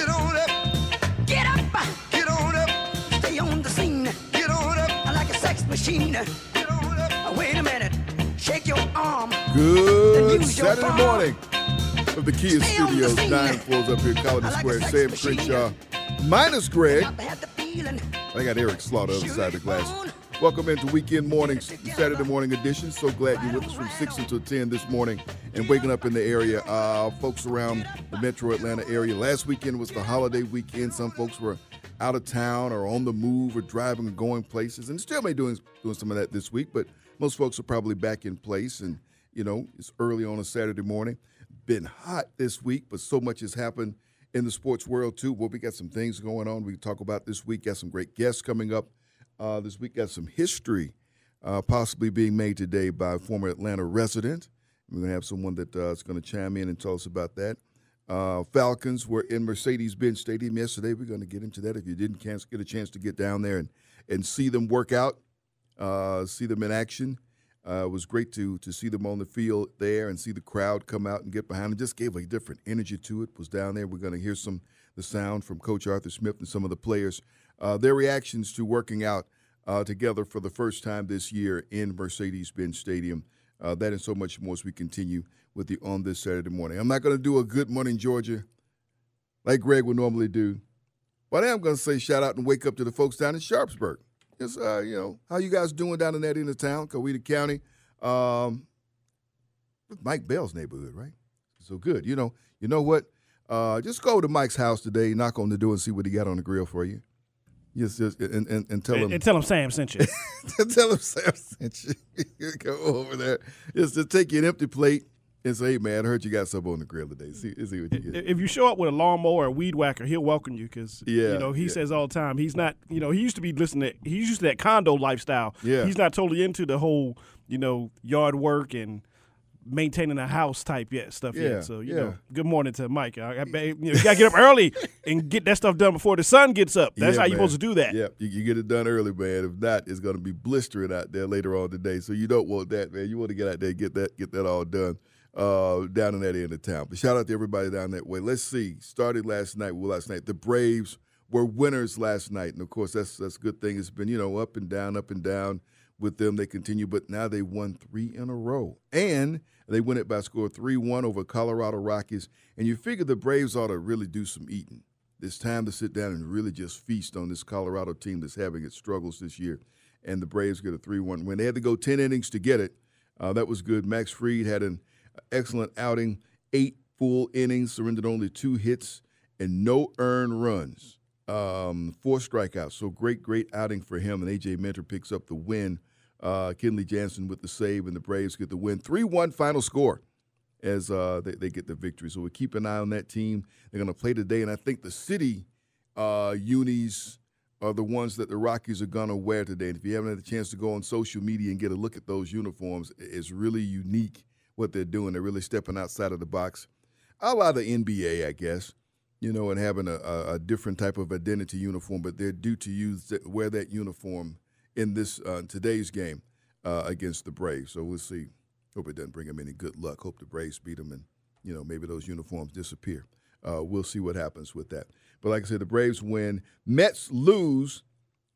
Get on up, Get up, get on up, stay on the scene. get on up, Like a sex machine. get on up. Wait a minute, shake your arm. Good Saturday morning from the Kia Stay on the Studios. scene. Nine floors up here, Colony like Square. Sam machine. Crenshaw, minus Greg. I had the feeling. I got Eric Slaughter on the other side of the glass. Welcome into Weekend Mornings, Saturday morning edition. So glad you're with us from 6 until 10 this morning and waking up in the area. Uh, folks around the metro Atlanta area. Last weekend was the holiday weekend. Some folks were out of town or on the move or driving or going places and still may doing doing some of that this week, but most folks are probably back in place and you know, it's early on a Saturday morning. Been hot this week, but so much has happened in the sports world too. Well, we got some things going on we can talk about this week. Got some great guests coming up uh, this week. Got some history uh, possibly being made today by a former Atlanta resident. We're going to have someone that uh, is going to chime in and tell us about that. Uh, Falcons were in Mercedes-Benz Stadium yesterday. We're going to get into that. If you didn't get a chance to get down there and, and see them work out, uh, see them in action. Uh, it was great to to see them on the field there and see the crowd come out and get behind them. Just gave a different energy to it. Was down there. We're going to hear some the sound from Coach Arthur Smith and some of the players, uh, their reactions to working out uh, together for the first time this year in Mercedes-Benz Stadium. Uh, that and so much more as we continue with you on this Saturday morning. I'm not going to do a Good Morning Georgia like Greg would normally do, but I am going to say shout out and wake up to the folks down in Sharpsburg. Just uh, you know, how you guys doing down in that end of town, Coweta County? Um, Mike Bell's neighborhood, right? So good. You know, you know what? Uh, just go to Mike's house today, knock on the door, and see what he got on the grill for you. Yes, yes, and, and, and tell him and tell him Sam sent you. tell him Sam sent you. Go over there. Just to take you an empty plate and say, hey, man, I heard you got something on the grill today. See, see what you get. if you show up with a lawnmower or a weed whacker, he'll welcome you because Yeah, you know he yeah. says all the time he's not. You know he used to be listening. To, he's used to that condo lifestyle. Yeah. he's not totally into the whole you know yard work and maintaining a house type yet stuff Yeah, yet. So you yeah. know, good morning to Mike. I, I, you, know, you gotta get up early and get that stuff done before the sun gets up. That's Yeah, how you're man. supposed to do that. Yeah, you, you get it done early, man. If not, it's going to be blistering out there later on today. So you don't want that, man. You want to get out there get that get that all done uh, down in that end of town. But shout out to everybody down that way. Let's see. Started last night. Well, last night the Braves were winners last night, and of course that's that's a good thing. It's been you know up and down, up and down with them. They continue, but now they won three in a row, and they win it by score three one over Colorado Rockies. And you figure the Braves ought to really do some eating. It's time to sit down and really just feast on this Colorado team that's having its struggles this year. And the Braves get a 3 1 win. They had to go 10 innings to get it. Uh, that was good. Max Fried had an excellent outing, eight full innings, surrendered only two hits, and no earned runs. Um, four strikeouts. So great, great outing for him. And AJ Minter picks up the win. Uh, Kenley Jansen with the save, and the Braves get the win. 3 1 final score as uh, they, they get the victory. So we keep an eye on that team. They're going to play today, and I think the city uh, unis are the ones that the Rockies are going to wear today. And if you haven't had a chance to go on social media and get a look at those uniforms, it's really unique what they're doing. They're really stepping outside of the box, a la the NBA, I guess. You know, and having a, a different type of identity uniform, but they're due to use wear that uniform in this uh, today's game uh, against the Braves. So we'll see. Hope it doesn't bring them any good luck. Hope the Braves beat them and, you know, maybe those uniforms disappear. Uh, we'll see what happens with that. But like I said, the Braves win. Mets lose.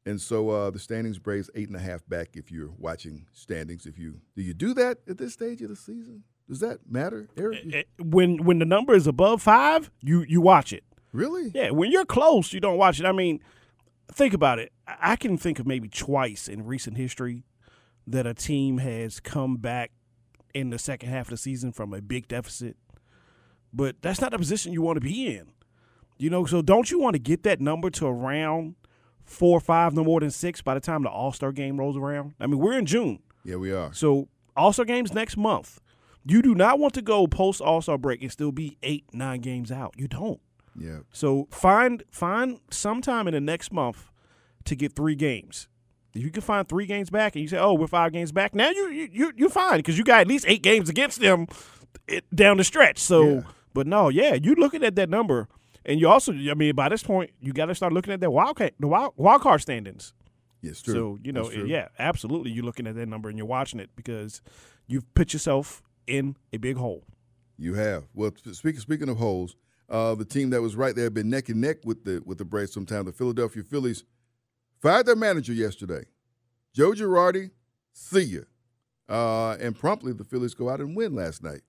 And so uh, the standings, Braves eight and a half back. If you're watching standings, if you do you do that at this stage of the season? Does that matter, Eric? Eh, When when the number is above five, you you watch it. Really? Yeah, when you're close, you don't watch it. I mean, think about it. I can think of maybe twice in recent history that a team has come back in the second half of the season from a big deficit. But that's not the position you want to be in. You know, so don't you want to get that number to around four or five, no more than six by the time the All Star game rolls around? I mean, we're in June. Yeah, we are. So All Star games next month. You do not want to go post All Star break and still be eight, nine games out. You don't. Yeah. So find find sometime in the next month to get three games. If you can find three games back, and you say, "Oh, we're five games back," now you you you you're fine because you got at least eight games against them it, down the stretch. So, Yeah. but no, yeah, you're looking at that number, and you also, I mean, by this point, you got to start looking at that wild card, the wild, wild card standings. Yes, true. So you know, yeah, absolutely, you're looking at that number and you're watching it because you've put yourself in a big hole. You have. Well, speaking speaking of holes, uh, the team that was right there had been neck and neck with the with the Braves sometime. The Philadelphia Phillies fired their manager yesterday, Joe Girardi. See ya. Uh, and promptly the Phillies go out and win last night.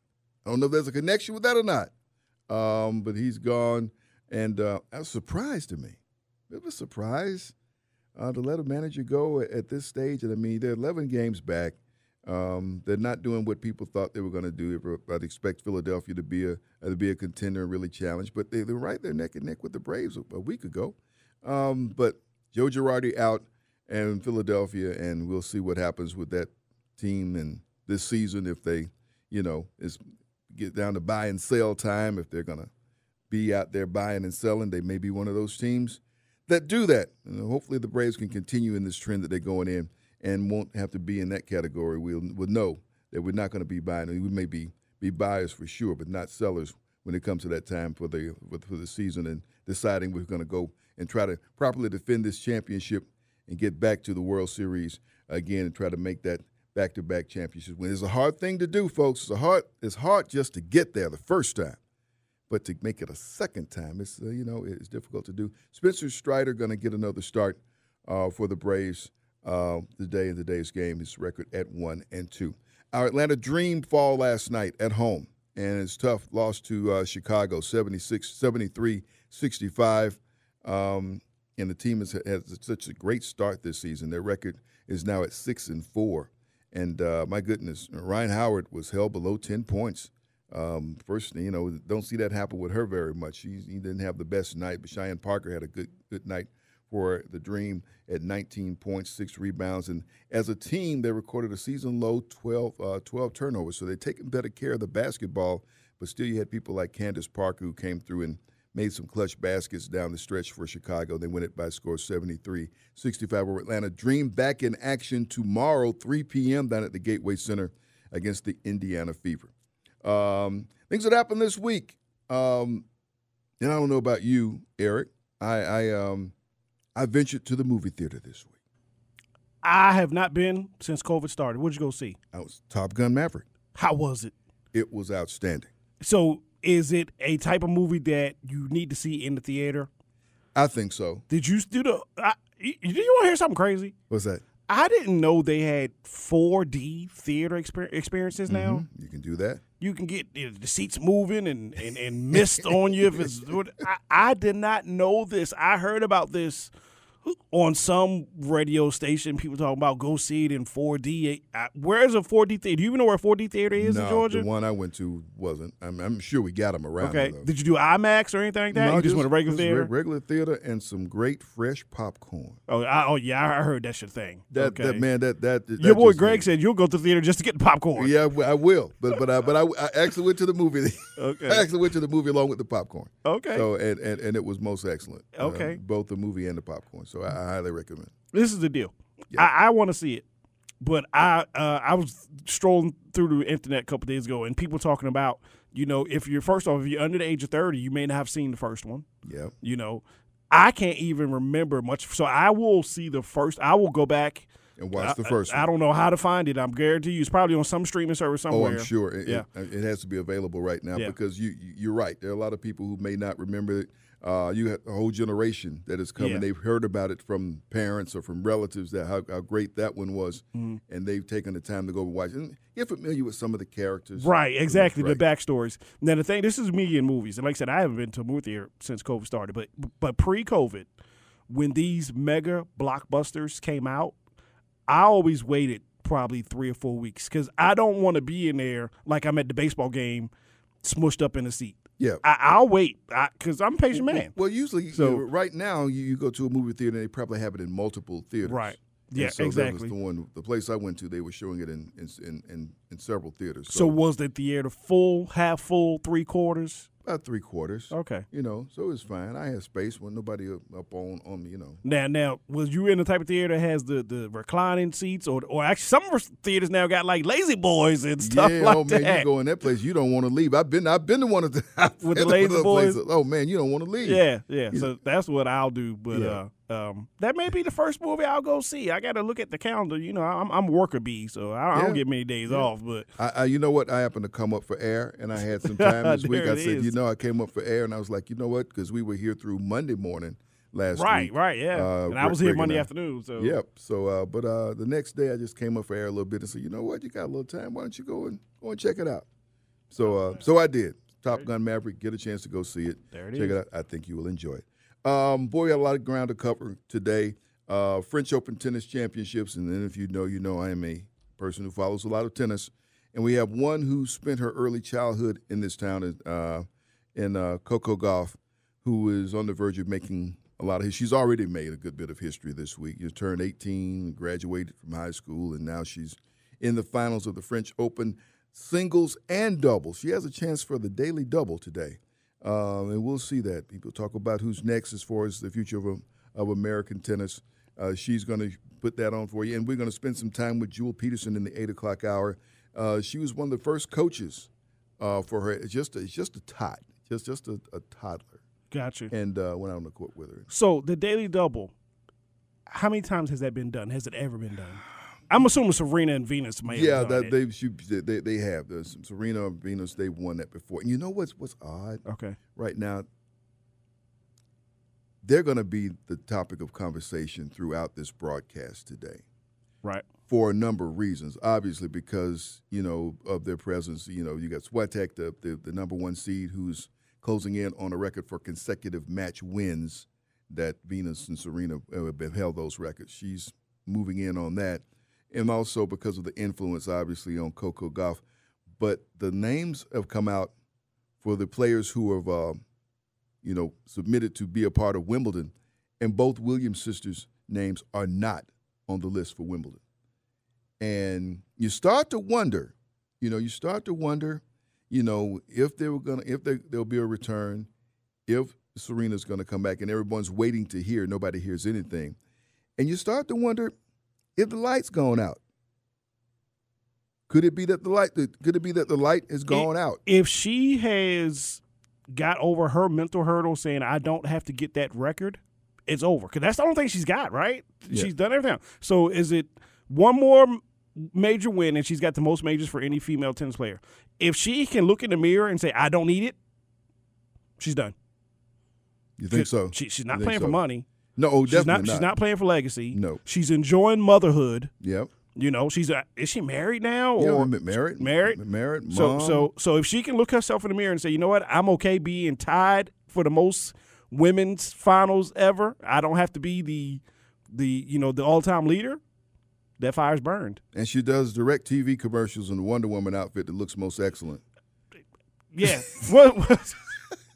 I don't know if there's a connection with that or not, um, but he's gone, and uh, that was a surprise to me. It was a surprise uh, to let a manager go at this stage. And I mean, they're 11 games back. Um, they're not doing what people thought they were going to do. I'd expect Philadelphia to be a uh, to be a contender and really challenge, but they, they're right there neck and neck with the Braves a, a week ago. Um, but Joe Girardi out and Philadelphia, and we'll see what happens with that team and this season if they, you know, is get down to buy and sell time. If they're going to be out there buying and selling, they may be one of those teams that do that. And hopefully, the Braves can continue in this trend that they're going in and won't have to be in that category. We'll, we'll know that we're not going to be buying. We may be be buyers for sure, but not sellers when it comes to that time for the for, the season and deciding we're going to go and try to properly defend this championship and get back to the World Series again and try to make that back-to-back championship win. It's a hard thing to do, folks. It's a hard. It's hard just to get there the first time but to make it a second time, it's uh, you know it's difficult to do. Spencer Strider going to get another start uh, for the Braves uh, today in today's game. His record at one and two. Our Atlanta Dream fall last night at home, and it's tough. Lost to uh, Chicago 76, 73, 65. Um, and the team has had such a great start this season. Their record is now at six and four. And uh, my goodness, Rhyne Howard was held below ten points. Um, first, you know, don't see that happen with her very much. She, he didn't have the best night, but Cheyenne Parker had a good good night for the Dream at 19 points, six rebounds, and as a team, they recorded a season low 12, uh, 12 turnovers. So they're taking better care of the basketball, but still, you had people like Candace Parker who came through and made some clutch baskets down the stretch for Chicago. They win it by score 73 65 over Atlanta. Dream back in action tomorrow, 3 p.m. down at the Gateway Center against the Indiana Fever. Um, things that happened this week. Um, and I don't know about you, Eric. I I um I ventured to the movie theater this week. I have not been since COVID started. What'd you go see? I was Top Gun Maverick. How was it? It was outstanding. So, is it a type of movie that you need to see in the theater? I think so. Did you do the? I, you, you want to hear something crazy? What's that? I didn't know they had 4D theater exper- experiences now. Mhm. You can do that. You can get you know, the seats moving and, and, and mist on you if it's. I, I did not know this. I heard about this on some radio station. People talking about go see it in 4D. Where is a 4D theater? Do you even know where a 4D theater is no, in Georgia? the one I went to wasn't. I'm, I'm sure we got them around. okay. though. Did you do IMAX or anything like that? No, you just, went to regular theater? regular theater and some great fresh popcorn. oh, I, oh, yeah. I heard that's your thing. That okay. that man, that that, that Your boy just- Greg said you'll go to the theater just to get the popcorn. Yeah, I will, but but I but I, I actually went to the movie. Okay. I actually went to the movie along with the popcorn. Okay. So and and, and it was most excellent. Uh, Okay. both the movie and the popcorn. So I, I highly recommend. this is the deal. Yeah. I, I want to see it, but I uh, I was strolling through the internet a couple days ago, and people talking about you know if you're first off if you're under the age of thirty, you may not have seen the first one. Yeah. You know, I can't even remember much, so I will see the first. I will go back. And watch the I- first I, one. don't know how to find it. I'm guarantee you it's probably on some streaming service somewhere. Oh. I'm sure. It, Yeah. it, it has to be available right now Yeah. because you you- you're right. There are a lot of people who may not remember it. Uh, you have a whole generation that is coming. Yeah. They've heard about it from parents or from relatives that how, how great that one was, Mm-hmm. and they've taken the time to go and watch it. And get familiar with some of the characters. Right, exactly. Right. The backstories. Now the thing, this is me in movies, and like I said, I haven't been to a movie theater since COVID started. But but pre-COVID, when these mega blockbusters came out, I always waited probably three or four weeks because I don't want to be in there like I'm at the baseball game, smushed up in a seat. Yeah. I, I'll wait because I'm a patient man. Well, usually, So- you know, right now, you, you go to a movie theater, and they probably have it in multiple theaters. Right. And Yeah, so exactly. the one, the place I went to. They were showing it in in in, in, several theaters. So was the theater full, half full, three quarters? About three quarters. Okay. You know, so it was fine. I had space when nobody up up on on me. You know. Now, now, was you in the type of theater that has the, the reclining seats, or or actually some of theaters now got like lazy boys and stuff yeah, like oh man, that? you go in that place, you don't want to leave. I've been, I've been to one of the With the lazy boys? places. Oh man, you don't want to leave. Yeah, yeah. So that's what I'll do. But Yeah. uh, um, that may be the first movie I'll go see. I got to look at the calendar. You know, I'm I'm worker bee, so I, I don't get many days off. But I, I, you know what? I happened to come up for air, and I had some time this week. I said, is. you know, I came up for air, and I was like, you know what? Because we were here through Monday morning last right, week. right, right, yeah. Uh, and I was here Monday afternoon. So Yep. So, uh, but uh, the next day, I just came up for air a little bit and said, you know what? You got a little time. Why don't you go and go and check it out? So, uh, so I did. Top Gun Maverick. Get a chance to go see it. There it check is. it out. I think you will enjoy it. Um, boy, we got a lot of ground to cover today. Uh, French Open tennis championships, and then if you know, you know, I am a person who follows a lot of tennis, and we have one who spent her early childhood in this town, uh, in uh, Coco Gauff, who is on the verge of making a lot of. History. She's already made a good bit of history this week. You turned 18, graduated from high school, and now she's in the finals of the French Open singles and doubles. She has a chance for the daily double today. Um, and we'll see that. People talk about who's next as far as the future of, of American tennis. Uh, she's going to put that on for you. And we're going to spend some time with Jewel Peterson in the 8 o'clock hour. Uh, she was one of the first coaches uh, for her. It's just a, it's just a tot, just, just a, a toddler. gotcha. And uh, went out on the court with her. So the daily double, how many times has that been done? Has it ever been done? I'm assuming Serena and Venus may. Yeah, that they, she, they they have. Uh, Serena and Venus, they've won that before. And you know what's what's odd? Okay. right now, they're going to be the topic of conversation throughout this broadcast today Right. for a number of reasons. Obviously, because you know of their presence. You know, you got Swiatek, the, the the number one seed, who's closing in on a record for consecutive match wins that Venus and Serena uh, have held those records. She's moving in on that, and also because of the influence, obviously, on Coco Gauff. But the names have come out for the players who have, uh, you know, submitted to be a part of Wimbledon, and both Williams sisters' names are not on the list for Wimbledon. And you start to wonder, you know, you start to wonder, you know, if they were gonna, if there, there'll be a return, if Serena's gonna come back, and everyone's waiting to hear, nobody hears anything, and you start to wonder if the light's gone out. Could it be that the light? Could it be that the light has gone out? If she has got over her mental hurdle, saying I don't have to get that record, it's over. Because that's the only thing she's got, right? Yeah. She's done everything. So is it one more major win, and she's got the most majors for any female tennis player? If she can look in the mirror and say I don't need it, she's done. You think so? She, she's not playing so? for money. No, oh, She's definitely not, She's not playing for legacy. No. She's enjoying motherhood. Yep. You know, she's a, is she married now Yeah, or m- married, Married. married. So so so if she can look herself in the mirror and say, you know what, I'm okay being tied for the most women's finals ever. I don't have to be the the you know the all time leader. That fire's burned. and she does DirecTV commercials in the Wonder Woman outfit that looks most excellent. Yeah. what, what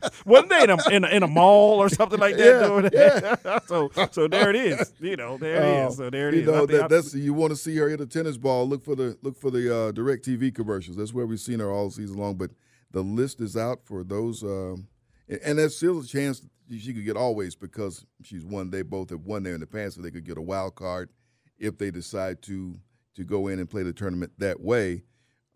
wasn't they in a, in a in a mall or something like that Yeah, doing that? so so there it is. You know there it is. So there it you is. know that, that's you want to see her hit a tennis ball. Look for the look for the uh, DirecTV commercials. That's where we've seen her all season long. But the list is out for those, um, and, and there's still a chance she could get always because she's won. They both have won there in the past, so they could get a wild card if they decide to to go in and play the tournament that way.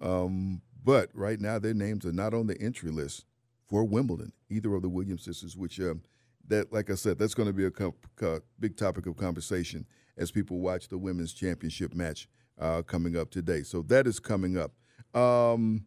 Um, but right now, their names are not on the entry list for Wimbledon, either of the Williams sisters, which um, that, like I said, that's going to be a big topic of conversation as people watch the women's championship match uh, coming up today. So that is coming up. Um,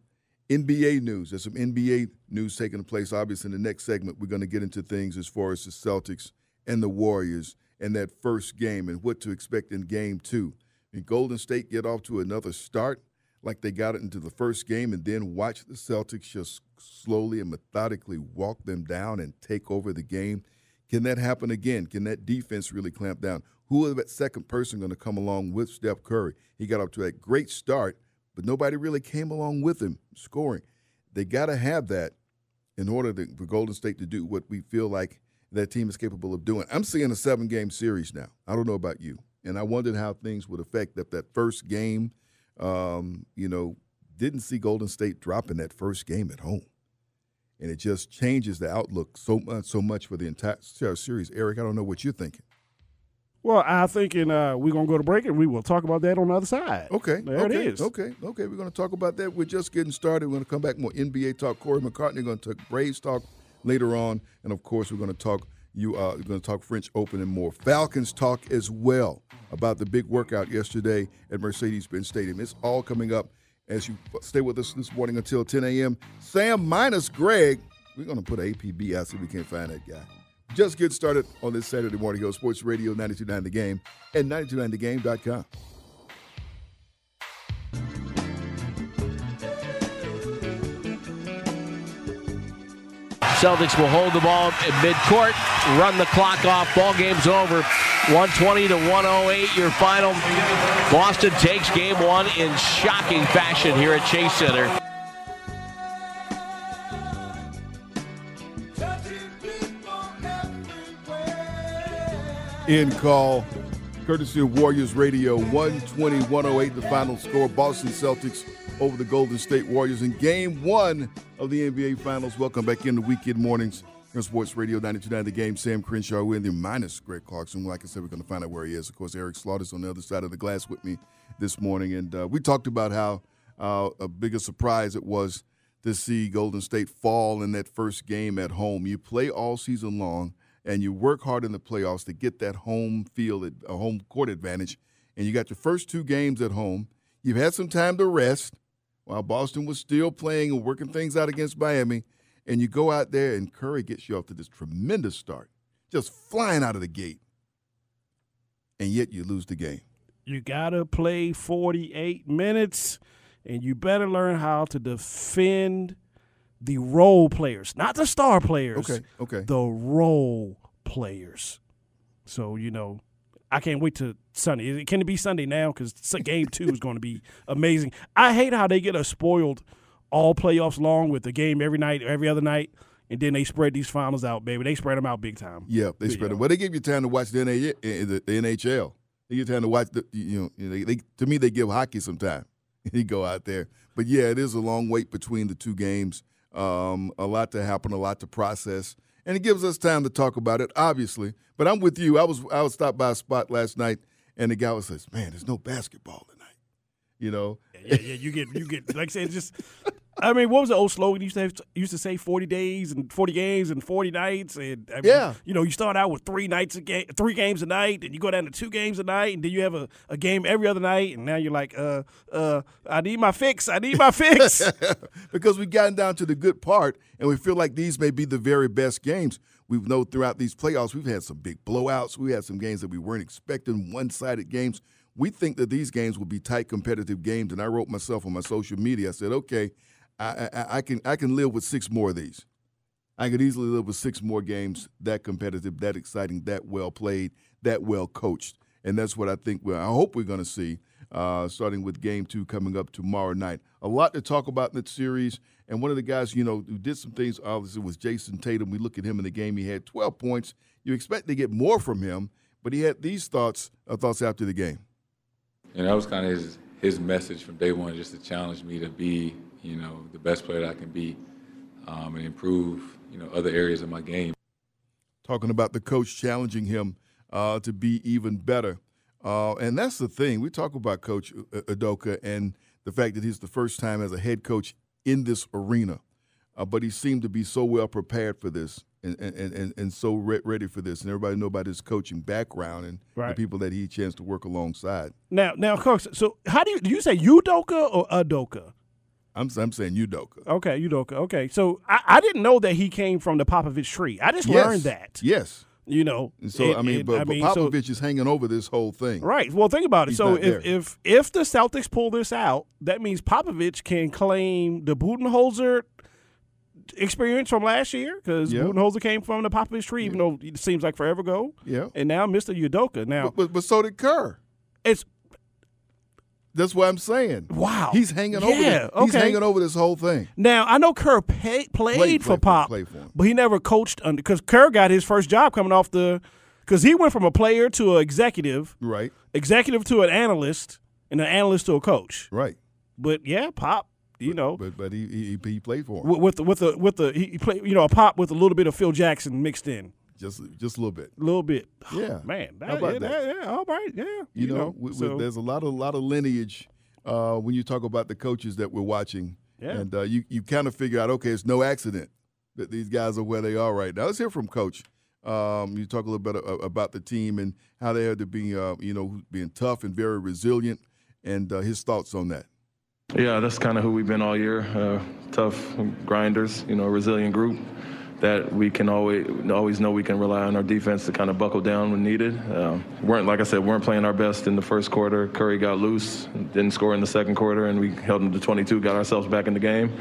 NBA news. There's some NBA news taking place. Obviously, in the next segment, we're going to get into things as far as the Celtics and the Warriors and that first game and what to expect in game two. And Golden State get off to another start like they got it into the first game and then watch the Celtics just slowly and methodically walk them down and take over the game. Can that happen again? Can that defense really clamp down? Who is that second person going to come along with Steph Curry? He got up to a great start, but nobody really came along with him scoring. They got to have that in order to, for Golden State to do what we feel like that team is capable of doing. I'm seeing a seven game series now. I don't know about you. And I wondered how things would affect that that first game, um, you know, didn't see Golden State dropping that first game at home. and it just changes the outlook so much, so much for the entire series. Eric, I don't know what you're thinking. Well, I'm thinking uh, we're gonna go to break and we will talk about that on the other side. Okay, there okay, it is. Okay, okay, we're gonna talk about that. We're just getting started. We're gonna come back more NBA talk. Corey McCartney going to talk Braves talk later on, and of course we're gonna talk you are going to talk French Open and more. Falcons talk as well about the big workout yesterday at Mercedes-Benz Stadium. It's all coming up as you stay with us this morning until 10 a.m. Sam minus Greg. We're going to put APB out so we can't find that guy. Just get started on this Saturday morning. Go Sports Radio 929 The Game and 929thegame.com. Celtics will hold the ball at midcourt, run the clock off. Ball game's over. 120 to 108, your final. Boston takes game one in shocking fashion here at Chase Center. In call, courtesy of Warriors Radio, 120 108, the final score. Boston Celtics over the Golden State Warriors in game one of the NBA Finals. Welcome back in the weekend mornings on Sports Radio 929 The Game. Sam Crenshaw with you, minus Greg Clarkson. Like I said, we're going to find out where he is. Of course, Eric Slaughter's on the other side of the glass with me this morning. And uh, we talked about how uh, a bigger surprise it was to see Golden State fall in that first game at home. You play all season long and you work hard in the playoffs to get that home field, a home court advantage. And you got your first two games at home. You've had some time to rest while Boston was still playing and working things out against Miami. And you go out there, and Curry gets you off to this tremendous start, just flying out of the gate. And yet you lose the game. You got to play 48 minutes, and you better learn how to defend the role players, not the star players. Okay, okay. The role players. So, you know, I can't wait to Sunday. Can it be Sunday now? Because game two is going to be amazing. I hate how they get us spoiled all playoffs long with the game every night, every other night, and then they spread these finals out, baby. They spread them out big time. Yeah, they spread them. Well, they give you time to watch the, NHL. They give you time to watch the, you know, they, they, to me, they give hockey some time. you go out there. But yeah, it is a long wait between the two games. Um, a lot to happen, a lot to process and it gives us time to talk about it, obviously. But I'm with you. I was I was stopped by a spot last night, and the guy was says, "Man, there's no basketball tonight." You know? Yeah, yeah. You get you get like I said, just I mean, what was the old slogan? You used to have, used to say forty days and forty games and forty nights, and I mean, yeah, you know, you start out with three nights a game, three games a night, and you go down to two games a night, and then you have a, a game every other night, and now you're like, uh, uh, I need my fix, I need my fix, because we've gotten down to the good part, and we feel like these may be the very best games. We know throughout these playoffs, we've had some big blowouts. We had some games that we weren't expecting, one-sided games. We think that these games will be tight, competitive games, and I wrote myself on my social media. I said, okay I, I, I, can I can live with six more of these. I could easily live with six more games that competitive, that exciting, that well played, that well coached, and that's what I think. We're, I hope we're going to see, uh, starting with Game Two coming up tomorrow night. A lot to talk about in that series, and one of the guys you know who did some things obviously was Jayson Tatum. We look at him in the game; he had 12 points. You expect to get more from him, but he had these thoughts uh, thoughts after the game. And that was kind of his his message from day one, just to challenge me to be you know, the best player that I can be um, and improve, you know, other areas of my game. Talking about the coach challenging him uh, to be even better. Uh, and that's the thing. We talk about Coach Udoka and the fact that he's the first time as a head coach in this arena. Uh, but he seemed to be so well prepared for this and, and, and, and so re- ready for this. And everybody know about his coaching background and right. the people that he had chance to work alongside. Now, now, Coach, so how do you, do you say Udoka or Udoka? I'm, I'm saying Udoka. Okay, Udoka. Okay, so I, I didn't know that he came from the Popovich tree. I just yes. learned that. Yes. You know, and so I mean, but, I mean, but Popovich so, is hanging over this whole thing, right? Well, think about it. He's so if, if if the Celtics pull this out, that means Popovich can claim the Budenholzer experience from last year because yep. Budenholzer came from the Popovich tree, even though it seems like forever ago. Yeah, and now Mr. Udoka. Now, but, but, but so did Kerr. It's that's what I'm saying. Wow, he's hanging yeah, over. This, okay. He's hanging over this whole thing. Now I know Kerr pay, played, played for Pop, for but he never coached under because Kerr got his first job coming off the because he went from a player to an executive, right? Executive to an analyst, and an analyst to a coach, right? But yeah, Pop you know, but but he he, he played for him with, with the with the with the he played you know a pop with a little bit of Phil Jackson mixed in, just just a little bit. a little bit. Yeah, Man, that, How about yeah, that? yeah, all right, yeah. You, know, we- we- so- there's a lot of lot of lineage uh, when you talk about the coaches that we're watching, Yeah. and uh, you you kind of figure out okay, it's no accident that these guys are where they are right now. Let's hear from Coach. Um, you talk a little bit about the team and how they had to be, uh, you know, being tough and very resilient, and uh, his thoughts on that. Yeah, that's kind of who we've been all year. Uh, tough grinders, you know, resilient group that we can always always know we can rely on our defense to kind of buckle down when needed. Um, weren't like I said, weren't playing our best in the first quarter. Curry got loose, didn't score in the second quarter, and we held them to 22, got ourselves back in the game.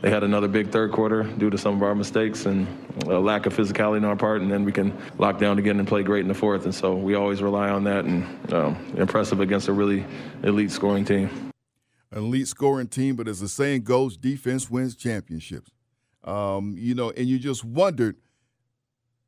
They had another big third quarter due to some of our mistakes and a lack of physicality on our part, and then we can lock down again and play great in the fourth. And so we always rely on that, and um, impressive against a really elite scoring team. elite scoring team, but as the saying goes, defense wins championships. Um, you know, and you just wondered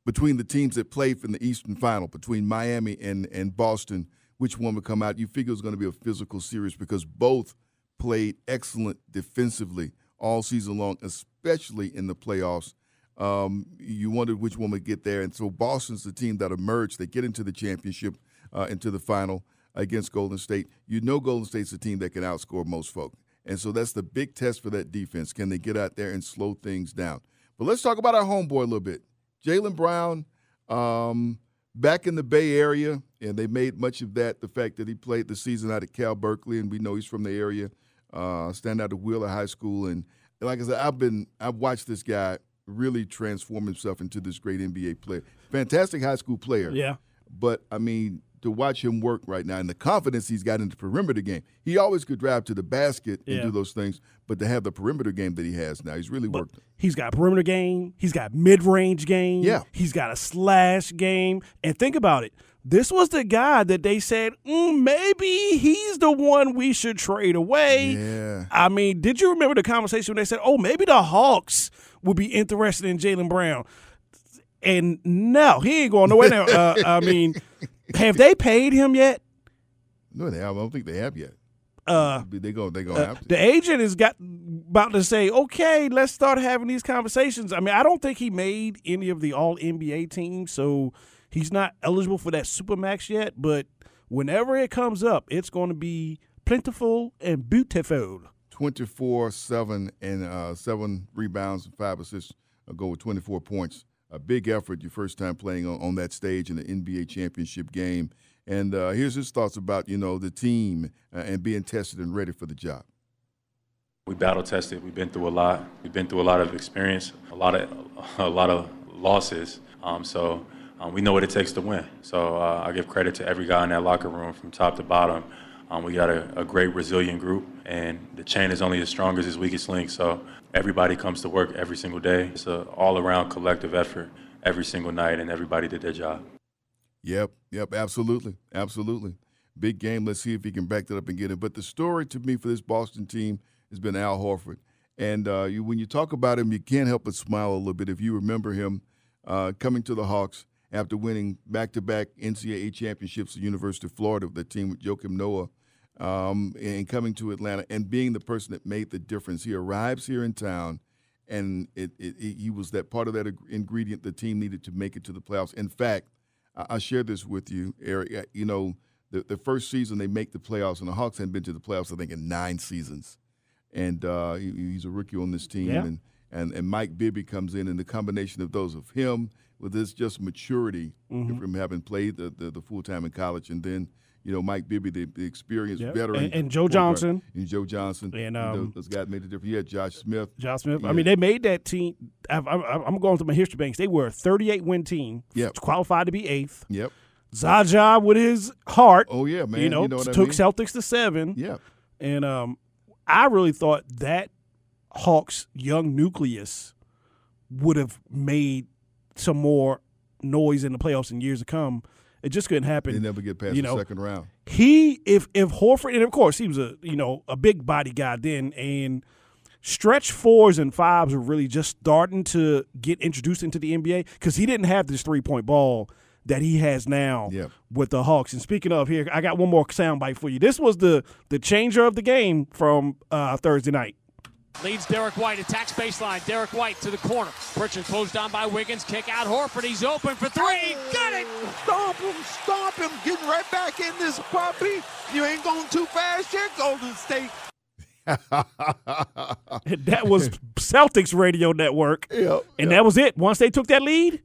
between the teams that played in the Eastern Final, between Miami and, and Boston, which one would come out. You figure it was going to be a physical series because both played excellent defensively all season long, especially in the playoffs. Um, you wondered which one would get there, and so Boston's the team that emerged. They get into the championship, uh, into the final against Golden State. You know, Golden State's a team that can outscore most folk, and so that's the big test for that defense. Can they get out there and slow things down? But let's talk about our homeboy a little bit, Jaylen Brown. Um, back in the Bay Area, and they made much of that the fact that he played the season out at Cal Berkeley, and we know he's from the area. Uh, stand out of Wheeler High School, and like I said, I've been I've watched this guy really transform himself into this great NBA player. Fantastic high school player. Yeah. But I mean, to watch him work right now and the confidence he's got in the perimeter game, he always could drive to the basket and Yeah. do those things. But to have the perimeter game that he has now, he's really worked. He's got perimeter game. He's got mid range game. Yeah. He's got a slash game. And think about it. This was the guy that they said, mm, maybe he's the one we should trade away. Yeah. I mean, did you remember the conversation when they said, oh, maybe the Hawks would be interested in Jaylen Brown? And no, he ain't going nowhere now. Uh, I mean, have they paid him yet? No, they have. I don't think they have yet. Uh, they go. They have to. the agent has got about to say, okay, let's start having these conversations. I mean, I don't think he made any of the All NBA teams, so he's not eligible for that supermax yet. But whenever it comes up, it's going to be plentiful and beautiful. 24 7 and uh, seven rebounds and five assists uh, go with 24 points. A big effort your first time playing on, on that stage in the NBA championship game. And uh, here's his thoughts about you know the team uh, and being tested and ready for the job. We battle tested. We've been through a lot. We've been through a lot of experience, a lot of a lot of losses. Um, so um, we know what it takes to win. So uh, I give credit to every guy in that locker room from top to bottom. Um, we got a, a great, resilient group, and the chain is only as strong as its weakest link. So everybody comes to work every single day. It's an all-around collective effort every single night, and everybody did their job. Yep, yep, absolutely, absolutely. Big game. Let's see if he can back that up and get it. But the story to me for this Boston team has been Al Horford. And uh, you, when you talk about him, you can't help but smile a little bit if you remember him uh, coming to the Hawks after winning back-to-back NCAA championships at the University of Florida with the team with Joakim Noah, um, and coming to Atlanta and being the person that made the difference. He arrives here in town, and it, it, it- he was that part of that ingredient the team needed to make it to the playoffs. In fact, I- I'll share this with you, Eric. Uh, You know, the, the first season they make the playoffs, and the Hawks hadn't been to the playoffs, I think, in nine seasons. And uh, he, he's a rookie on this team. Yeah. And, and, and Mike Bibby comes in, and the combination of those of him with this just maturity from having played the, the, the full time in college, and then, you know, Mike Bibby, the, the experienced Yeah. veteran. And- and Joe. Johnson. And Joe Johnson. And, You know, um, those guys made a difference. You had Josh Smith. Josh Smith. Yeah. I mean, they made that team. I, I, I'm going to my history banks. They were a 38 win team, Yep. qualified to be eighth. Yep. Zaza with his heart, Oh, yeah, man. you know, what I took mean? Celtics to seven. Yeah. And um, I really thought that Hawks young nucleus would have made some more noise in the playoffs in years to come. It just couldn't happen. They never get past you the second round. he if if Horford and of course he was a you know a big body guy then and stretch fours and fives were really just starting to get introduced into the NBA because he didn't have this three point ball that he has now Yeah. with the Hawks. And speaking of here, I got one more soundbite for you. This was the the changer of the game from uh, Thursday night. Leads Derrick White, attacks baseline. Derrick White to the corner. Pritchard closed down by Wiggins. Kick out Horford. He's open for three. Oh, Got it! Stomp him, stomp him, getting right back in this puppy. You ain't going too fast yet, Golden State. that was Celtics radio network. Yep, and yep. that was it. Once they took that lead,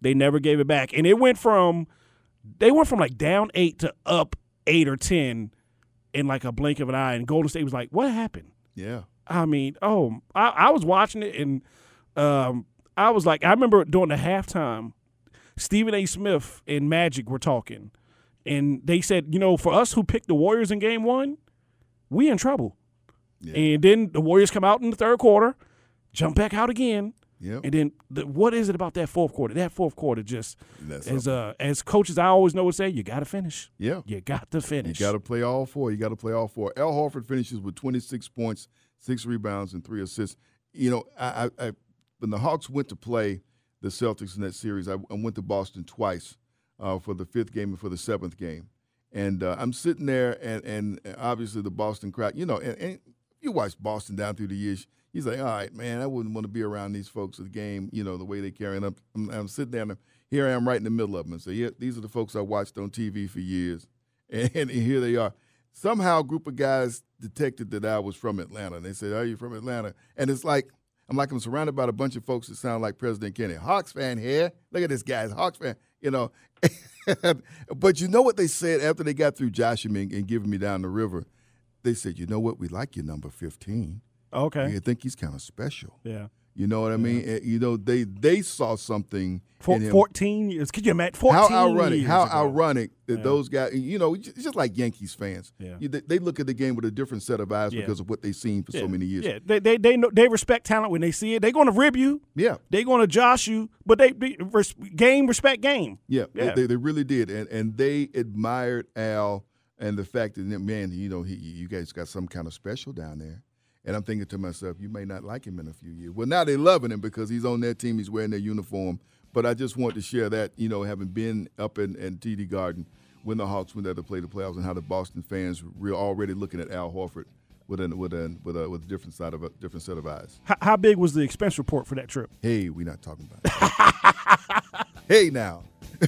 they never gave it back. And it went from they went from like down eight to up eight or ten in like a blink of an eye. And Golden State was like, What happened? Yeah. I mean, oh, I, I was watching it and um, I was like, I remember during the halftime, Stephen A. Smith and Magic were talking, and they said, you know, for us who picked the Warriors in Game One, we in trouble. And then the Warriors come out in the third quarter, jump back out again, Yep. and then the, what is it about that fourth quarter? That fourth quarter just That's as uh, as coaches I always know would say, you got to finish. Yeah. You got to finish. You got to play all four. You got to play all four. Al Horford finishes with 26 points, six rebounds, and three assists. You know, I, I, when the Hawks went to play the Celtics in that series, I, I went to Boston twice uh, for the fifth game and for the seventh game, and uh, I'm sitting there, and and obviously the Boston crowd, you know, and, and you watch Boston down through the years. He's like, all right, man, I wouldn't want to be around these folks at the game, you know, the way they carrying up. I'm, I'm sitting there, and here I am right in the middle of them. And so, yeah, these are the folks I watched on TV for years. And, here they are. Somehow, a group of guys detected that I was from Atlanta. And they said, Are you from Atlanta? And it's like, I'm like, I'm surrounded by a bunch of folks that sound like President Kennedy. Hawks fan here. Look at this guy's Hawks fan, you know. but you know what they said after they got through joshing me and giving me down the river? They said, You know what? We like your number 15. okay. You think he's kind of special. Yeah. You know what I mean? You know, they they saw something For. 14 years. Could you imagine? 14 how ironic, how ago. ironic that Yeah. those guys, you know, it's just like Yankees fans. Yeah. You- they, they look at the game with a different set of eyes Yeah. because of what they've seen for so many years. Yeah, they they they know, they respect talent when they see it. They're going to rib you. Yeah. They're going to josh you, but they, they res, game respect game. Yeah, they- Yeah. They, they really did, and and they admired Al and the fact that man, you know, he, you guys got some kind of special down there. And I'm thinking to myself, you may not like him in a few years. Well, now they're loving him because he's on their team, he's wearing their uniform. But I just want to share that, you know, having been up in, in TD Garden when the Hawks went there to play the playoffs, and how the Boston fans were already looking at Al Horford with a with a with a, with a different side of a different set of eyes. How, how big was the expense report for that trip? Hey, we're not talking about hey, now.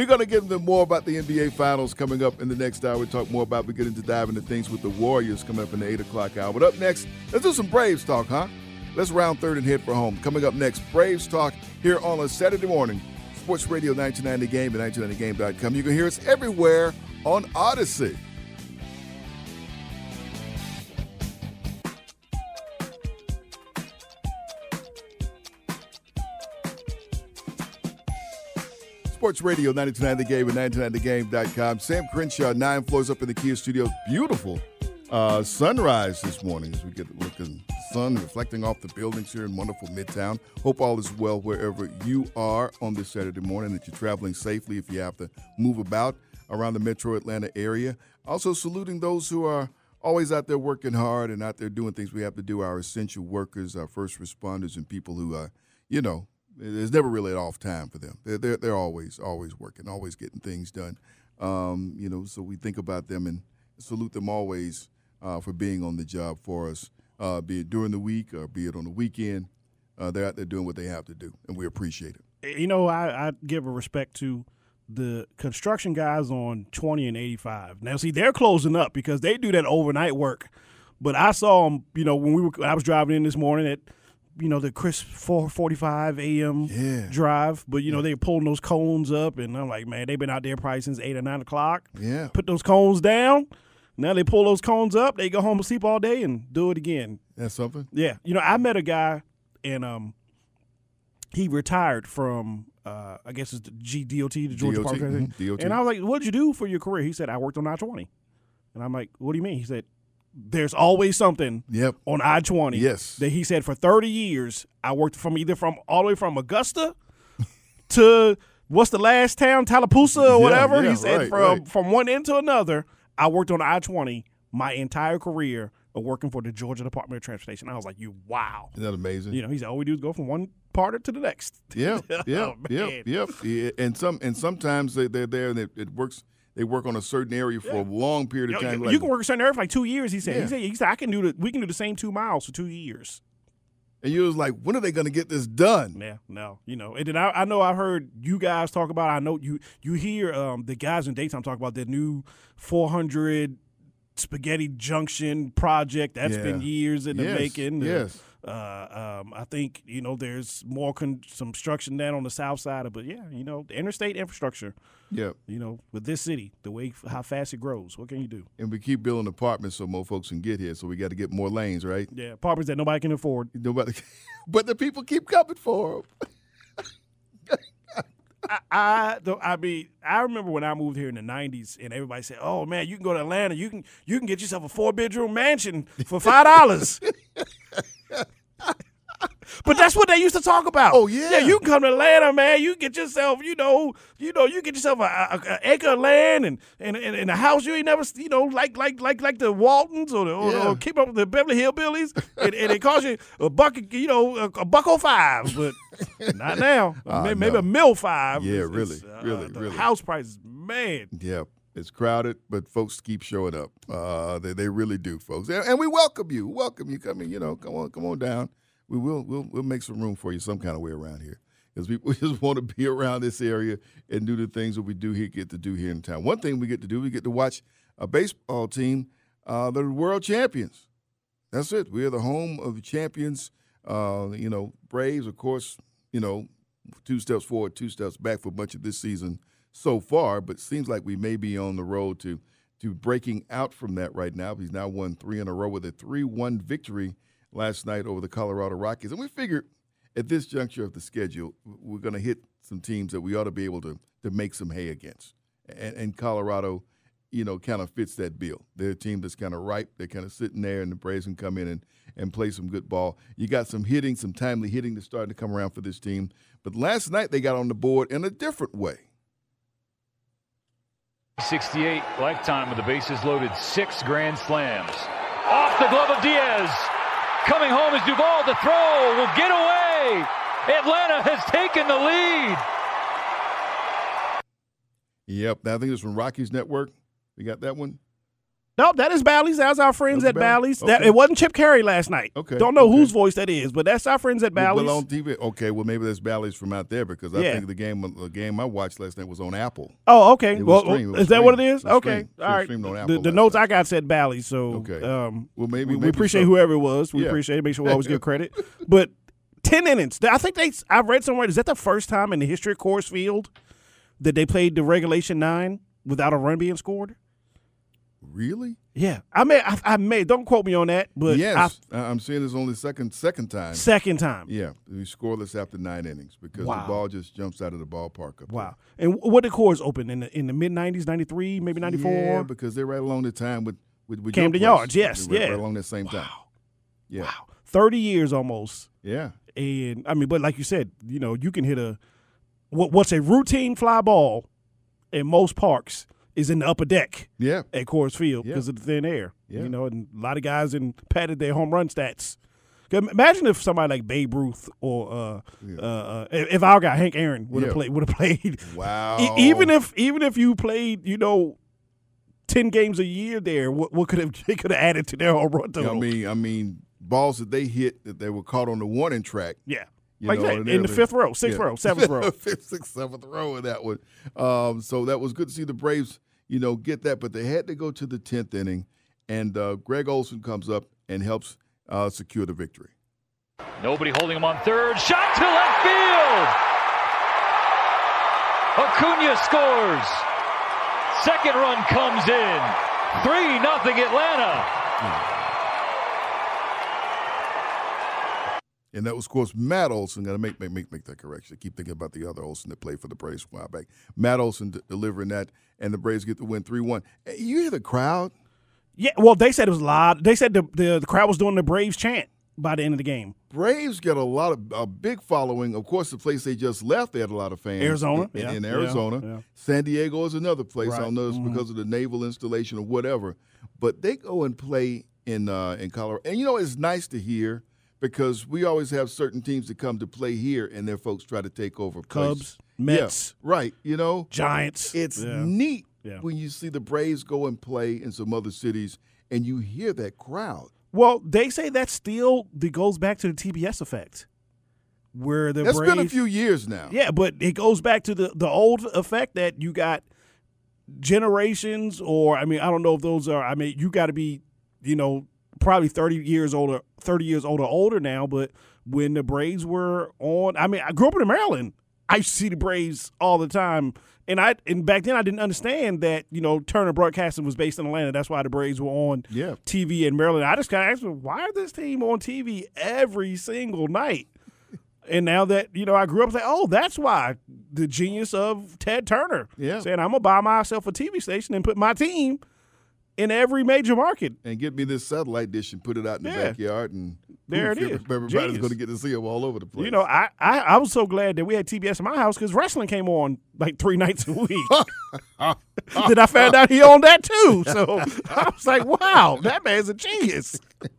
We're going to get into more about the NBA Finals coming up in the next hour. We talk more about, we into dive into things with the Warriors coming up in the 8 o'clock hour. But up next, let's do some Braves talk, huh? Let's round third and head for home. Coming up next, Braves talk here on a Saturday morning. Sports Radio 1990 Game and 1990game.com. You can hear us everywhere on Audacy. Sports Radio 929 The Game and 929thegame.com. Sam Crenshaw, nine floors up in the Kia studios. Beautiful uh, sunrise this morning as we get a look at the sun reflecting off the buildings here in wonderful Midtown. Hope all is well wherever you are on this Saturday morning, that you're traveling safely if you have to move about around the metro Atlanta area. Also, saluting those who are always out there working hard and out there doing things we have to do, our essential workers, our first responders, and people who, are, you know, there's never really an off time for them. They're, they're, they're always, always working, always getting things done. Um, you know, so we think about them and salute them always uh, for being on the job for us, uh, be it during the week or be it on the weekend. Uh, they're out there doing what they have to do, and we appreciate it. You know, I, I give a respect to the construction guys on 20 and 85. Now, see, they're closing up because they do that overnight work. But I saw them, you know, when we were, I was driving in this morning at, you know, the crisp 4:45 a.m. Yeah. drive. But you know, they're pulling those cones up, and I'm like, man, they've been out there probably since eight or nine o'clock. Yeah. Put those cones down. Now they pull those cones up. They go home and sleep all day and do it again. That's something. Yeah, you know, I met a guy, and um, he retired from uh, I guess it's the GDOT, the Georgia DOT, Park mhm, DOT. And I was like, "What did you do for your career?" He said, "I worked on I twenty." And I'm like, "What do you mean?" He said, "There's always something Yep. on I twenty." Yes. That he said for 30 years, I worked from either from all the way from Augusta to what's the last town, Tallapoosa or whatever. yeah, he said right, from right. from one end to another, I worked on I twenty my entire career of working for the Georgia Department of Transportation. I was like, "You wow." Isn't that amazing? You know, he said all we do is go from one part to the next. Yeah, yeah, Oh, yeah. Yeah, And some and sometimes they, they're there and it, it works. They work on a certain area for a long period of time. you, like, can work a certain area for like two years. He said. Yeah. He said. He said I can do the. We can do the same two miles for two years. and you was like, when are they going to get this done? Yeah, no, you know, and then I, I know I heard you guys talk about. I know you you hear um, the guys in daytime talk about the new 400 Spaghetti Junction project. That's Yeah. been years in the Yes, making. yes. Uh, um, I think you know there's more con- some construction down on the south side of, but yeah, you know, the interstate infrastructure. Yeah. You know, with this city, the way how fast it grows, what can you do? And we keep building apartments so more folks can get here. So we got to get more lanes, right? Yeah, apartments that nobody can afford. Nobody, but the people keep coming for them. I, I. I mean, I remember when I moved here in the '90s, and everybody said, "Oh man, you can go to Atlanta. You can you can get yourself a four bedroom mansion for five dollars." but that's what they used to talk about. Oh, yeah. yeah. You can come to Atlanta, man. You get yourself, you know, you know, you get yourself a, a, a acre of land and, and and and a house you ain't never, you know, like like like like the Waltons or the or, Yeah. or keep up with the Beverly Hillbillies, and, and it costs you a buck, you know, a, a buck oh five, but not now. Ah, maybe, maybe a mill five. Yeah, It's- really, it's, uh, really, the really. House prices, man. Yeah, it's crowded, but folks keep showing up. Uh, they, they really do, folks, and, we welcome you. Welcome you. Come in, you know, come on, come on down. We will, we'll, we'll make some room for you some kind of way around here because we, we just want to be around this area and do the things that we do here, get to do here in town. One thing we get to do, we get to watch a baseball team, uh, the world champions. That's it. We are the home of the champions. Uh, you know, Braves, of course. You know, two steps forward, two steps back for much of this season so far, but seems like we may be on the road to to breaking out from that right now. He's now won three in a row with a three-one victory last night over the Colorado Rockies, and we figured at this juncture of the schedule, we're going to hit some teams that we ought to be able to to make some hay against, and, and Colorado. You know, kind of fits that bill. They're a team that's kind of ripe. They're kind of sitting there, and the Braves can come in and, and play some good ball. You got some hitting, some timely hitting that's starting to come around for this team. But last night they got on the board in a different way. 68 lifetime with the bases loaded, six grand slams. Off the glove of Diaz. Coming home is Duvall. The throw will get away. Atlanta has taken the lead. Yep, I think it's from Rockies Network. We got that one. Nope, that is Bally's. That's our friends That's at Bally's. Bally's. That it wasn't Chip Caray last night. Okay, Don't know okay. whose voice that is, but that's our friends at Bally's. Well, on TV. Okay, well maybe that's Bally's from out there because I Yeah. think the game the game I watched last night was on Apple. Oh, okay. It well, streamed. Is that what it is? It Okay, streamed. Streamed on The, the notes I got said Bally's, so Okay. um, Well, maybe- we, we maybe appreciate so. whoever it was. We Yeah. appreciate it. Make sure we always give credit. But ten innings. I think they. I've read somewhere. Is that the first time in the history of Coors Field that they played the regulation nine without a run being scored? Really? Yeah, I may. I, I may. Don't quote me on that, but yes, I, I'm seeing this only second second time. Second time. Yeah, we scoreless after nine innings because Wow. the ball just jumps out of the ballpark. Up Wow. And what did Coors open in the in the mid nineties, ninety three, maybe '94? Yeah, because they're right along the time with with, with Camden. Yards, yes, right, yeah. right along that same time. Yeah, Wow. Thirty years almost. yeah. And I mean, but like you said, you know, you can hit a what what's a routine fly ball in most parks is in the upper deck Yeah. at Coors Field Yeah. because of the thin air. Yeah. You know, and a lot of guys in padded their home run stats. Imagine if somebody like Babe Ruth or uh, uh, uh, if our guy Hank Aaron would have Yeah. played would have played. Wow. E- even if even if you played, you know, ten games a year there, what, what could have they could have added to their home run total? I mean, I mean, balls that they hit that they were caught on the warning track. yeah, You like know, that in the fifth row, sixth yeah. row, seventh row. Fifth, sixth, seventh row in that one. Um, so that was good to see the Braves, you know, get that, but they had to go to the tenth inning, and uh, Greg Olson comes up and helps uh, secure the victory. Nobody holding him on third. Shot to left field. Acuna scores. Second run comes in. 3 nothing Atlanta. And that was, of course, Matt Olson. Got to make, make make make that correction. I keep thinking about the other Olson that played for the Braves a while back. Matt Olson d- delivering that, and the Braves get the win three one. You hear the crowd? Yeah, well, they said it was loud. They said the, the the crowd was doing the Braves chant by the end of the game. Braves got a lot of a big following. Of course, the place they just left, they had a lot of fans. Arizona, in, yeah, in Arizona. yeah. San Diego is another place. I don't know it's mhm. because of the naval installation or whatever, but they go and play in uh, in Colorado. And you know, it's nice to hear because we always have certain teams that come to play here, and their folks try to take over. Cubs, places. Mets. yeah, right? You know, Giants. It's Yeah. neat Yeah. when you see the Braves go and play in some other cities and you hear that crowd. Well, they say that still that goes back to the TBS effect, where the That's Braves, been a few years now. Yeah, but it goes back to the the old effect that you got generations, or I mean, I don't know if those are. I mean, you got to be, you know, probably thirty years older, thirty years older, older now. But when the Braves were on, I mean, I grew up in Maryland. I used to see the Braves all the time, and I and back then I didn't understand that you know Turner Broadcasting was based in Atlanta. That's why the Braves were on Yeah. TV in Maryland. I just kind of asked me, why is this team on TV every single night? And now that you know, I grew up saying, "Oh, that's why the genius of Ted Turner." Yeah. saying I'm gonna buy myself a TV station and put my team in every major market. And get me this satellite dish and put it out in the Yeah. backyard, and There it is. Everybody's going to get to see them all over the place. You know, I, I I was so glad that we had TBS in my house because wrestling came on like three nights a week. then I found out he owned that too. So I was like, wow, that man's a genius.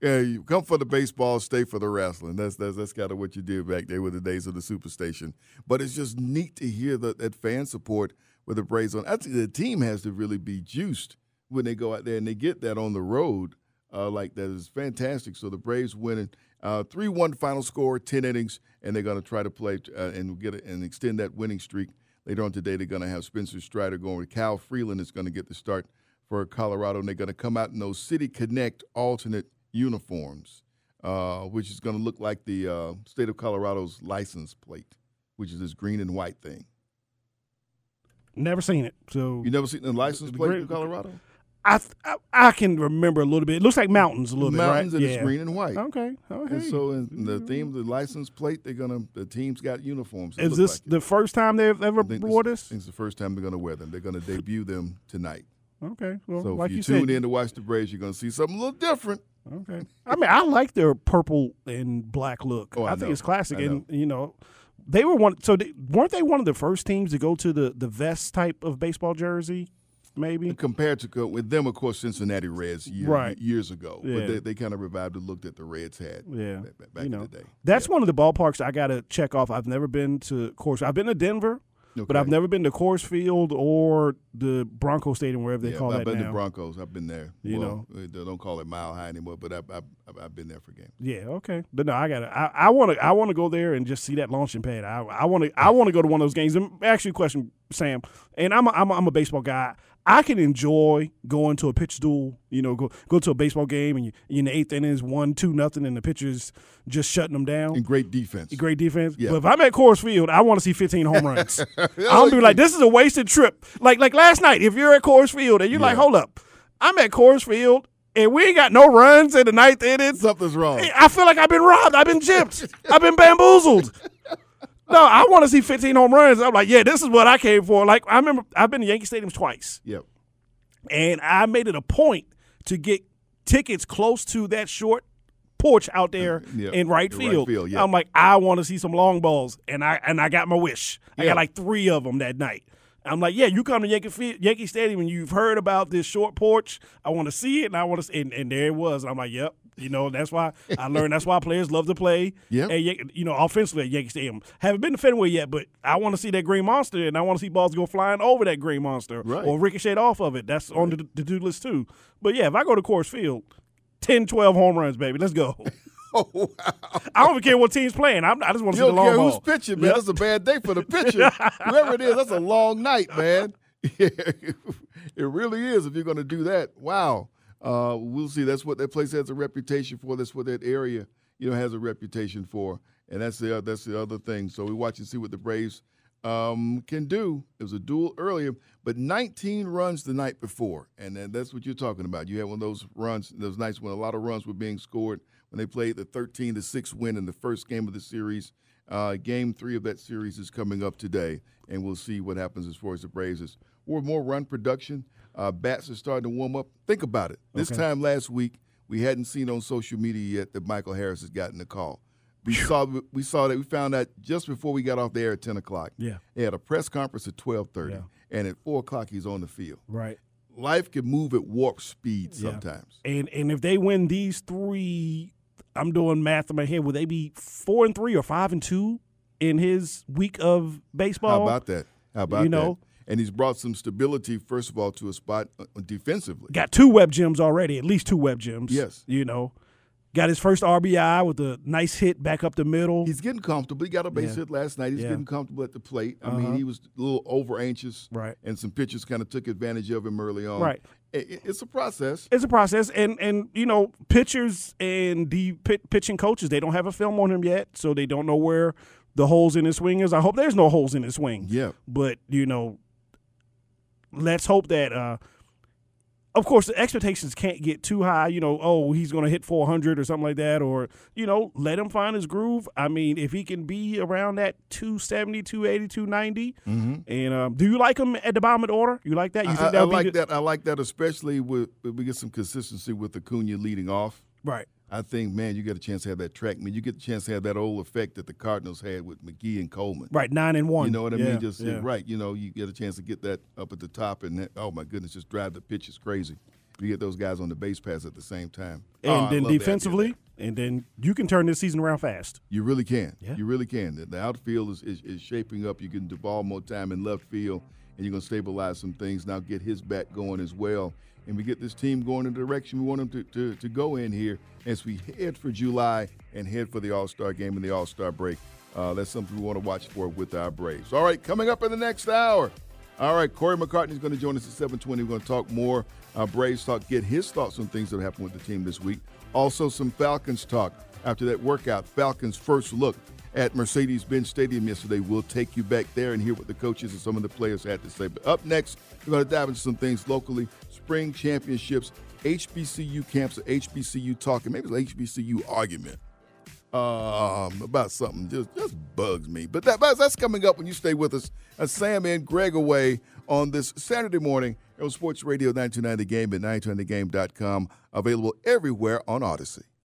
Yeah, you come for the baseball, stay for the wrestling. That's that's that's kind of what you did back there with the days of the Superstation. But it's just neat to hear that, that fan support with the Braves on. I think the team has to really be juiced when they go out there and they get that on the road uh, like that is fantastic. So the Braves winning uh, three one final score, ten innings, and they're going to try to play uh, and get it, and extend that winning streak. Later on today, they're going to have Spencer Strider going with Kyle Freeland is going to get the start for Colorado, and they're going to come out in those City Connect alternate uniforms, uh, which is going to look like the uh, state of Colorado's license plate, which is this green and white thing. Never seen it. So You never seen the license plate green- in Colorado? I, I I can remember a little bit. It looks like mountains a little Mountains bit, right? and it's green and white. Okay. Oh, And so, in the theme of the license plate, they're gonna the teams got uniforms. Is this like it. the first time they've ever wore this, this? I think it's the first time they're gonna wear them. They're gonna debut them tonight. Okay. Well, So like if you, you tune said, in to watch the Braves, you're gonna see something a little different. Okay. I mean, I like their purple and black look. Oh, I I, think it's classic, and you know, they were one. So they, weren't they one of the first teams to go to the the vest type of baseball jersey? Maybe. Compared to with them, of course, Cincinnati Reds year, Right. years ago, Yeah. but they, they kind of revived the look that the Reds had. Yeah. back, you know, in the day. that's one of the ballparks I got to check off. I've never been to Of course. I've been to Denver, but I've never been to Coors Field or the Bronco Stadium, wherever they yeah, call I've that been now. to Broncos. I've been there. You well, They don't call it Mile High anymore, but I've, I've, I've- I've been there for games. Yeah, okay. But no, I got to I want to I want to go there and just see that launching pad. I want to I want to go to one of those games. And actually, a question, Sam, and I'm a, I'm a, I'm a baseball guy. I can enjoy going to a pitch duel. You know, go go to a baseball game and you're in the eighth inning is one two nothing and the pitcher's just shutting them down. And great defense. Great defense. Yeah. But if I'm at Coors Field, I want to see 15 home runs. I'm be like, this is a wasted trip. Like like last night, if you're at Coors Field and you're like, hold up, I'm at Coors Field and we ain't got no runs in the ninth inning. Something's wrong. I feel like I've been robbed. I've been gypped. I've been bamboozled. No, I want to see 15 home runs. I'm like, yeah, this is what I came for. Like, I remember I've been to Yankee Stadium twice, Yep. and I made it a point to get tickets close to that short porch out uh, there Yeah, in right in right field. field, yeah. I'm like, I want to see some long balls, and I and I got my wish. I got like three of them that night. I'm like, yeah, you come to Yankee, Yankee Stadium and you've heard about this short porch. I want to see it, and I want to, and, and there it was. And I'm like, yep. You know, that's why I learned. That's why players love to play. Yeah. you know, offensively at Yankee Stadium. Haven't been to Fenway yet, but I want to see that green monster, and I want to see balls go flying over that green monster Right. or ricochet off of it. That's on the to do list too. But yeah, if I go to Coors Field, 10, 12 home runs, baby. Let's go. Oh, wow. I don't even care what team's playing. I'm, I just want to see the long care ball. who's pitching, man. Yep. That's a bad day for the pitcher. Whoever it is, that's a long night, man. Yeah, it really is. If you're going to do that, wow. Uh, we'll see. That's what that place has a reputation for. That's what that area, you know, has a reputation for. And that's the that's the other thing. So we watch and see what the Braves um, can do. It was a duel earlier, but 19 runs the night before, and that's what you're talking about. You had one of those runs, those nights when a lot of runs were being scored when they played the 13 to six win in the first game of the series. Uh, game three of that series is coming up today, and we'll see what happens as far as the Braves is. Or more run production. Uh, bats are starting to warm up. Think about it. This Okay. time last week, we hadn't seen on social media yet that Michael Harris has gotten the call. We saw we saw that we found out just before we got off the air at ten o'clock. Yeah. They had a press conference at twelve thirty, Yeah. and at four o'clock he's on the field. Right. Life can move at warp speed Yeah. sometimes. And and if they win these three, I'm doing math in my head. Would they be four and three or five and two in his week of baseball? How about that? How about You know? that? and he's brought some stability, first of all, to a spot uh, defensively. Got two web gems already, at least two web gems. Yes. You know, got his first RBI with a nice hit back up the middle. He's getting comfortable. He got a base Yeah. hit last night. He's Yeah. getting comfortable at the plate. I Uh-huh. mean, he was a little over anxious, Right. And some pitchers kind of took advantage of him early on. Right. It's a process. It's a process, and and you know, pitchers and the pit, pitching coaches they don't have a film on him yet, so they don't know where the holes in his swing is. I hope there's no holes in his swing. Yeah. but you know, let's hope that. uh of course, the expectations can't get too high. You know, oh, he's going to hit 400 or something like that, or you know, let him find his groove. I mean, if he can be around that 270, 280, 290, and um, do you like him at the bottom of the order? You like that? You I, think I be like good? that. I like that, especially with we get some consistency with Acuna leading off. Right. I think, man, you get a chance to have that track. I mean, you get the chance to have that old effect that the Cardinals had with McGee and Coleman. Right, nine and one. You know what I Yeah, mean? Just yeah. right. You know, you get a chance to get that up at the top, and that, oh my goodness, just drive the pitches crazy. You get those guys on the base pass at the same time. And Oh, then love the idea of defensively, and then you can turn this season around fast. you really can. Yeah. You really can. The- The outfield is, is, is shaping up. You can Duvall more time in left field, and you're going to stabilize some things. Now get his bat going as well, and we get this team going in the direction we want them to, to, to go in here as we head for July and head for the All Star game and the All Star break. Uh, that's something we want to watch for with our Braves. All right, coming up in the next hour. All right, Corey McCartney is going to join us at 720. We're going to talk more uh, Braves talk, get his thoughts on things that happened with the team this week. Also, some Falcons talk after that workout. Falcons' first look at Mercedes-Benz Stadium yesterday. We'll take you back there and hear what the coaches and some of the players had to say. But up next, we're going to dive into some things locally. Spring championships, HBCU camps, or HBCU talking, maybe it's an HBCU argument um, about something just just bugs me. But that, that's coming up when you stay with us. Uh, Sam and Greg away on this Saturday morning on Sports Radio 929 The Game at 929thegame.com. Available everywhere on Odyssey.